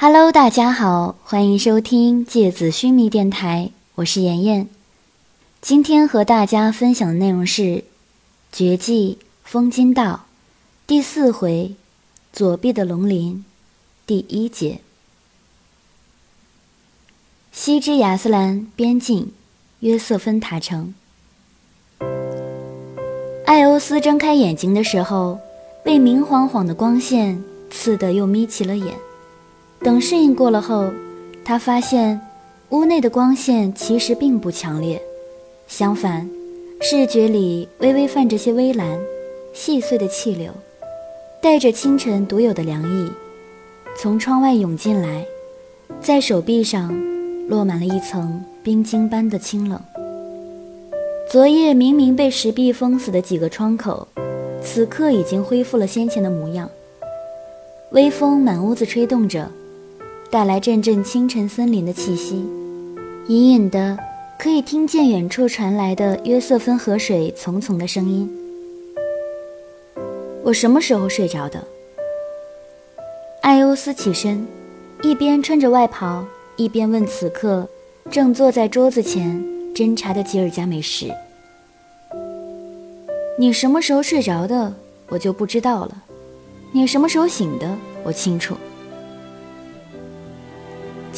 Hello，大家好，欢迎收听芥子须弥电台，我是妍妍。今天和大家分享的内容是《绝技风金道》第四回“左臂的龙鳞”第一节。西之亚斯兰边境约瑟芬塔城，艾欧斯睁开眼睛的时候，被明晃晃的光线刺得又眯起了眼。等适应过了后，他发现屋内的光线其实并不强烈，相反，视觉里微微泛着些微蓝、细碎的气流，带着清晨独有的凉意，从窗外涌进来，在手臂上落满了一层冰晶般的清冷。昨夜明明被石壁封死的几个窗口，此刻已经恢复了先前的模样。微风满屋子吹动着。带来阵阵清晨森林的气息，隐隐的可以听见远处传来的约瑟芬河水淙淙的声音。我什么时候睡着的？艾欧斯起身，一边穿着外袍，一边问此刻正坐在桌子前斟茶的吉尔加美什：“你什么时候睡着的，我就不知道了；你什么时候醒的，我清楚。”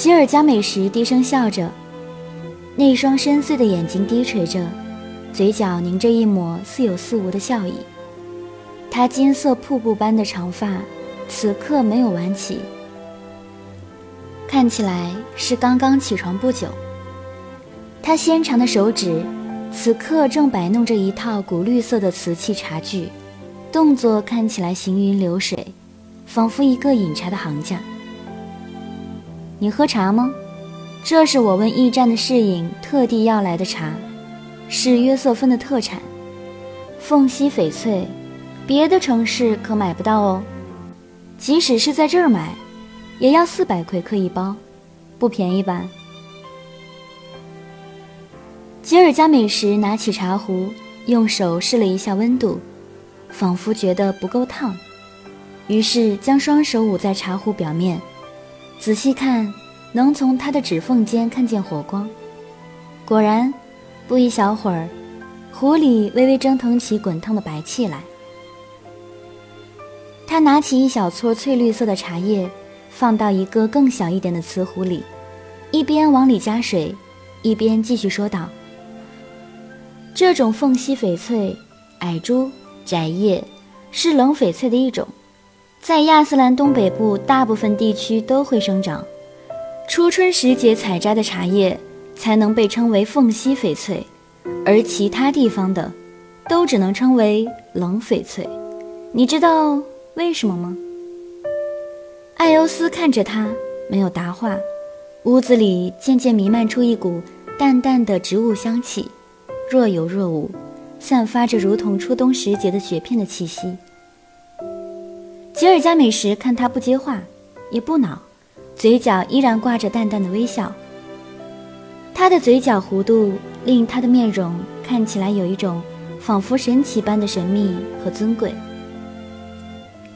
吉尔加美什低声笑着，那双深邃的眼睛低垂着，嘴角凝着一抹似有似无的笑意。他金色瀑布般的长发，此刻没有挽起，看起来是刚刚起床不久。他纤长的手指，此刻正摆弄着一套古绿色的瓷器茶具，动作看起来行云流水，仿佛一个饮茶的行家。你喝茶吗？这是我问驿站的侍应特地要来的茶，是约瑟芬的特产，凤溪翡翠，别的城市可买不到哦。即使是在这儿买，也要四百奎克一包，不便宜吧？吉尔加美什拿起茶壶，用手试了一下温度，仿佛觉得不够烫，于是将双手捂在茶壶表面。仔细看，能从他的指缝间看见火光。果然，不一小会儿，壶里微微蒸腾起滚烫的白气来。他拿起一小撮翠绿色的茶叶，放到一个更小一点的瓷壶里，一边往里加水，一边继续说道：“这种凤溪翡翠，矮珠、窄叶，是冷翡翠的一种。”在亚斯兰东北部大部分地区都会生长，初春时节采摘的茶叶才能被称为凤溪翡翠，而其他地方的都只能称为冷翡翠。你知道为什么吗？艾欧斯看着他，没有答话。屋子里渐渐弥漫出一股淡淡的植物香气，若有若无，散发着如同初冬时节的雪片的气息。吉尔加美什看他不接话，也不恼，嘴角依然挂着淡淡的微笑。他的嘴角弧度令他的面容看起来有一种仿佛神奇般的神秘和尊贵。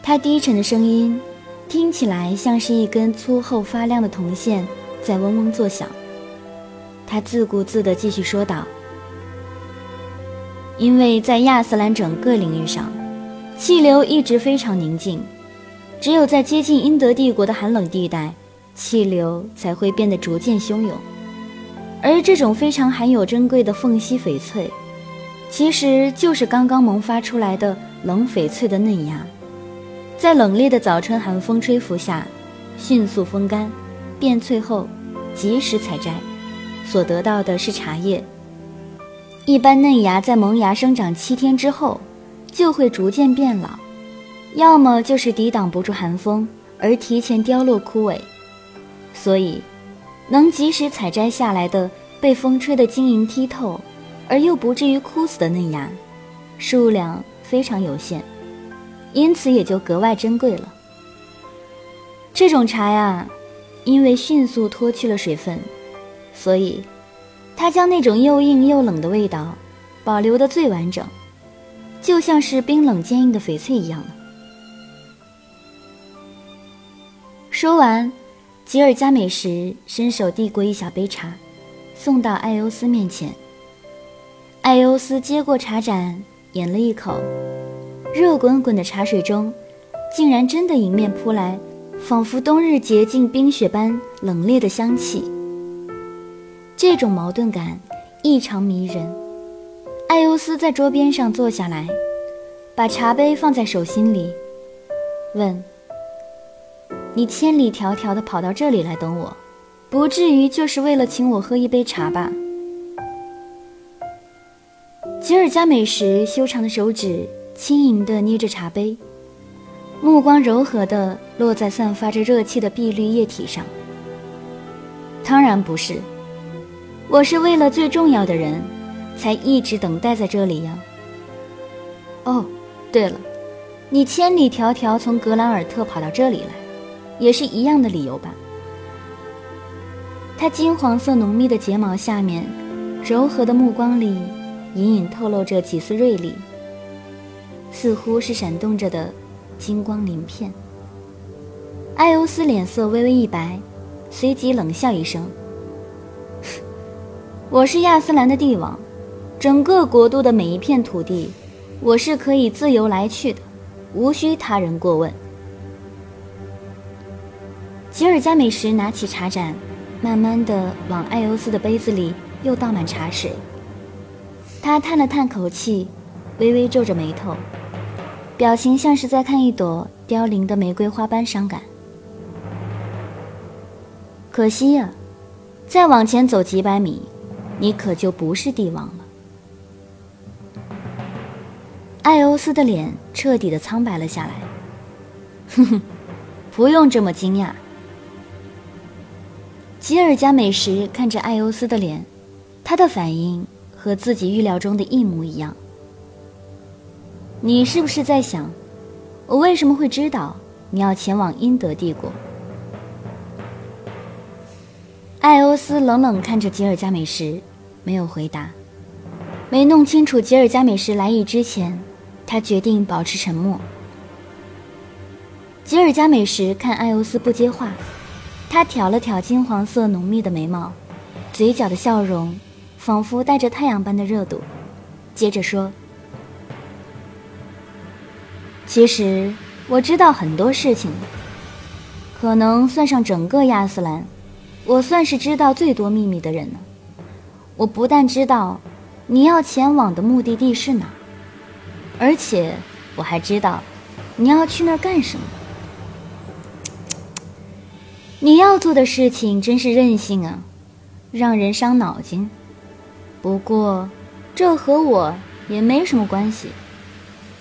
他低沉的声音听起来像是一根粗厚发亮的铜线在嗡嗡作响。他自顾自地继续说道：“因为在亚斯兰整个领域上，气流一直非常宁静。”只有在接近英德帝国的寒冷地带，气流才会变得逐渐汹涌。而这种非常含有珍贵的凤溪翡翠，其实就是刚刚萌发出来的冷翡翠的嫩芽，在冷冽的早春寒风吹拂下，迅速风干，变脆后，及时采摘，所得到的是茶叶。一般嫩芽在萌芽生长七天之后，就会逐渐变老。要么就是抵挡不住寒风而提前凋落枯萎，所以能及时采摘下来的被风吹得晶莹剔透，而又不至于枯死的嫩芽，数量非常有限，因此也就格外珍贵了。这种茶呀，因为迅速脱去了水分，所以它将那种又硬又冷的味道保留得最完整，就像是冰冷坚硬的翡翠一样的。说完，吉尔加美什伸手递过一小杯茶，送到艾欧斯面前。艾欧斯接过茶盏，饮了一口，热滚滚的茶水中，竟然真的迎面扑来，仿佛冬日洁净冰雪般冷冽的香气。这种矛盾感异常迷人。艾欧斯在桌边上坐下来，把茶杯放在手心里，问。你千里迢迢的跑到这里来等我，不至于就是为了请我喝一杯茶吧？吉尔加美什修长的手指轻盈地捏着茶杯，目光柔和地落在散发着热气的碧绿液体上。当然不是，我是为了最重要的人，才一直等待在这里呀。哦，对了，你千里迢迢从格兰尔特跑到这里来。也是一样的理由吧。他金黄色浓密的睫毛下面，柔和的目光里，隐隐透露着几丝锐利，似乎是闪动着的金光鳞片。艾欧斯脸色微微一白，随即冷笑一声：“ 我是亚斯兰的帝王，整个国度的每一片土地，我是可以自由来去的，无需他人过问。”吉尔加美什拿起茶盏，慢慢的往艾欧斯的杯子里又倒满茶水。他叹了叹口气，微微皱着眉头，表情像是在看一朵凋零的玫瑰花般伤感。可惜呀，再往前走几百米，你可就不是帝王了。艾欧斯的脸彻底的苍白了下来。哼哼，不用这么惊讶。吉尔加美什看着艾欧斯的脸，他的反应和自己预料中的一模一样。你是不是在想，我为什么会知道你要前往英德帝国？艾欧斯冷冷看着吉尔加美什，没有回答。没弄清楚吉尔加美什来意之前，他决定保持沉默。吉尔加美什看艾欧斯不接话。他挑了挑金黄色浓密的眉毛，嘴角的笑容仿佛带着太阳般的热度，接着说：“其实我知道很多事情，可能算上整个亚斯兰，我算是知道最多秘密的人了。我不但知道你要前往的目的地是哪，而且我还知道你要去那儿干什么。”你要做的事情真是任性啊，让人伤脑筋。不过，这和我也没什么关系。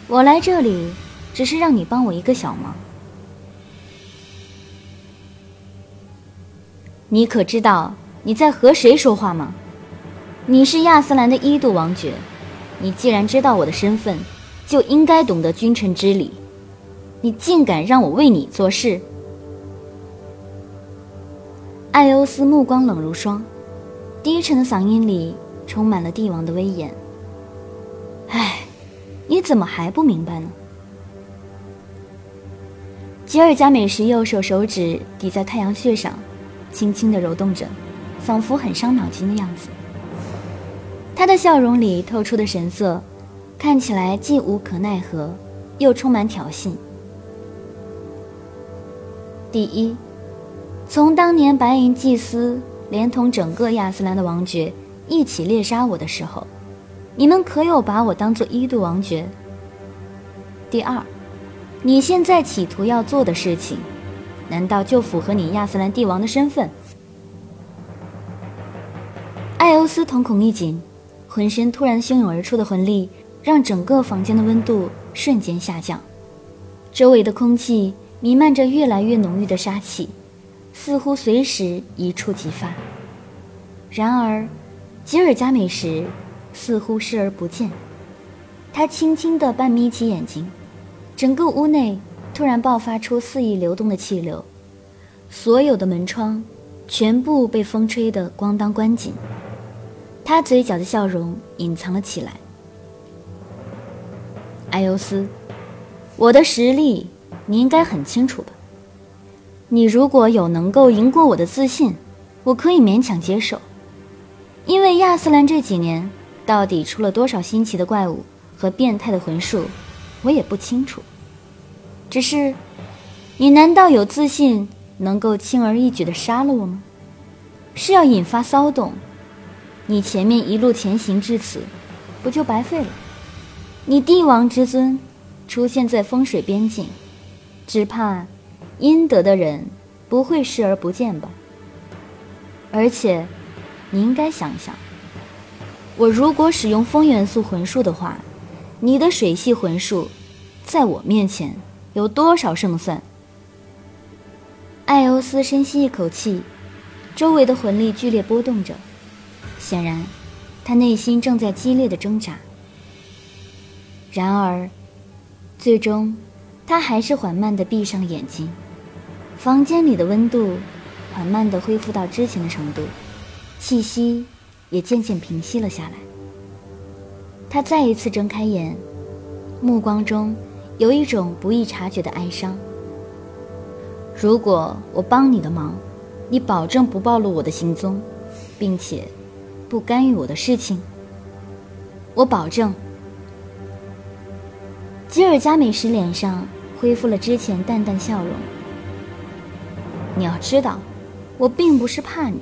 我来这里只是让你帮我一个小忙。你可知道你在和谁说话吗？你是亚斯兰的一度王爵，你既然知道我的身份，就应该懂得君臣之礼。你竟敢让我为你做事！艾欧斯目光冷如霜，低沉的嗓音里充满了帝王的威严。唉，你怎么还不明白呢？吉尔加美什右手手指抵在太阳穴上，轻轻地揉动着，仿佛很伤脑筋的样子。他的笑容里透出的神色，看起来既无可奈何，又充满挑衅。第一。从当年白银祭司连同整个亚斯兰的王爵一起猎杀我的时候，你们可有把我当做一度王爵？第二，你现在企图要做的事情，难道就符合你亚斯兰帝王的身份？艾欧斯瞳孔一紧，浑身突然汹涌而出的魂力让整个房间的温度瞬间下降，周围的空气弥漫着越来越浓郁的杀气。似乎随时一触即发。然而，吉尔加美什似乎视而不见。他轻轻地半眯起眼睛，整个屋内突然爆发出肆意流动的气流，所有的门窗全部被风吹得咣当关紧。他嘴角的笑容隐藏了起来。艾欧斯，我的实力你应该很清楚吧？你如果有能够赢过我的自信，我可以勉强接受。因为亚斯兰这几年到底出了多少新奇的怪物和变态的魂术，我也不清楚。只是，你难道有自信能够轻而易举地杀了我吗？是要引发骚动？你前面一路前行至此，不就白费了？你帝王之尊出现在风水边境，只怕阴德的人不会视而不见吧？而且，你应该想想，我如果使用风元素魂术的话，你的水系魂术在我面前有多少胜算？艾欧斯深吸一口气，周围的魂力剧烈波动着。显然，他内心正在激烈的挣扎。然而，最终，他还是缓慢地闭上眼睛。房间里的温度缓慢地恢复到之前的程度，气息也渐渐平息了下来。他再一次睁开眼，目光中有一种不易察觉的哀伤。如果我帮你的忙，你保证不暴露我的行踪，并且。不干预我的事情，我保证。吉尔加美什脸上恢复了之前淡淡笑容。你要知道，我并不是怕你。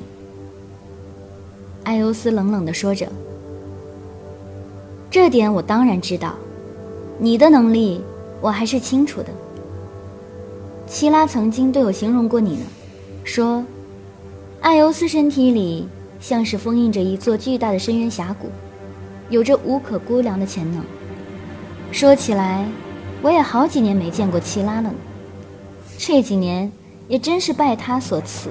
艾欧斯冷冷地说着。这点我当然知道，你的能力我还是清楚的。希拉曾经对我形容过你呢，说，艾欧斯身体里。像是封印着一座巨大的深渊峡谷，有着无可估量的潜能。说起来，我也好几年没见过齐拉了呢。这几年也真是拜他所赐。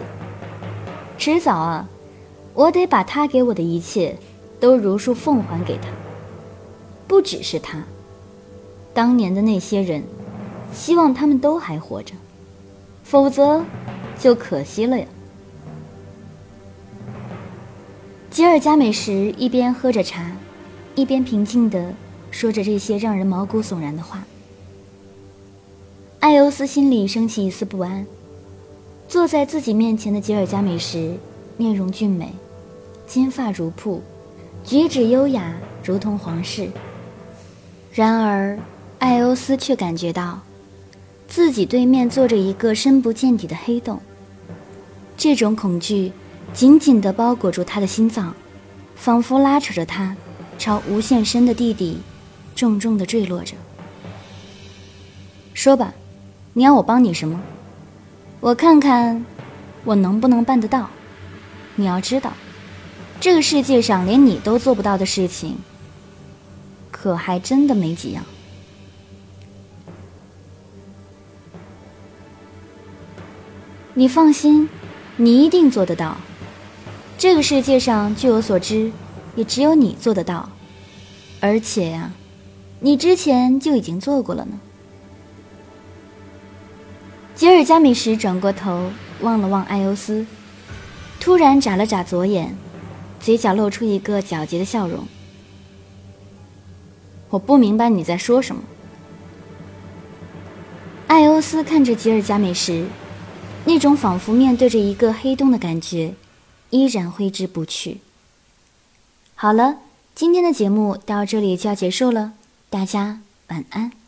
迟早啊，我得把他给我的一切都如数奉还给他。不只是他，当年的那些人，希望他们都还活着，否则就可惜了呀。吉尔加美什一边喝着茶，一边平静地说着这些让人毛骨悚然的话。艾欧斯心里升起一丝不安。坐在自己面前的吉尔加美什，面容俊美，金发如瀑，举止优雅，如同皇室。然而，艾欧斯却感觉到，自己对面坐着一个深不见底的黑洞。这种恐惧。紧紧地包裹住他的心脏，仿佛拉扯着他朝无限深的地底重重的坠落着。说吧，你要我帮你什么？我看看我能不能办得到。你要知道，这个世界上连你都做不到的事情，可还真的没几样。你放心，你一定做得到。这个世界上，据我所知，也只有你做得到，而且呀，你之前就已经做过了呢。吉尔加美什转过头望了望艾欧斯，突然眨了眨左眼，嘴角露出一个狡黠的笑容。我不明白你在说什么。艾欧斯看着吉尔加美什，那种仿佛面对着一个黑洞的感觉。依然挥之不去。好了，今天的节目到这里就要结束了，大家晚安。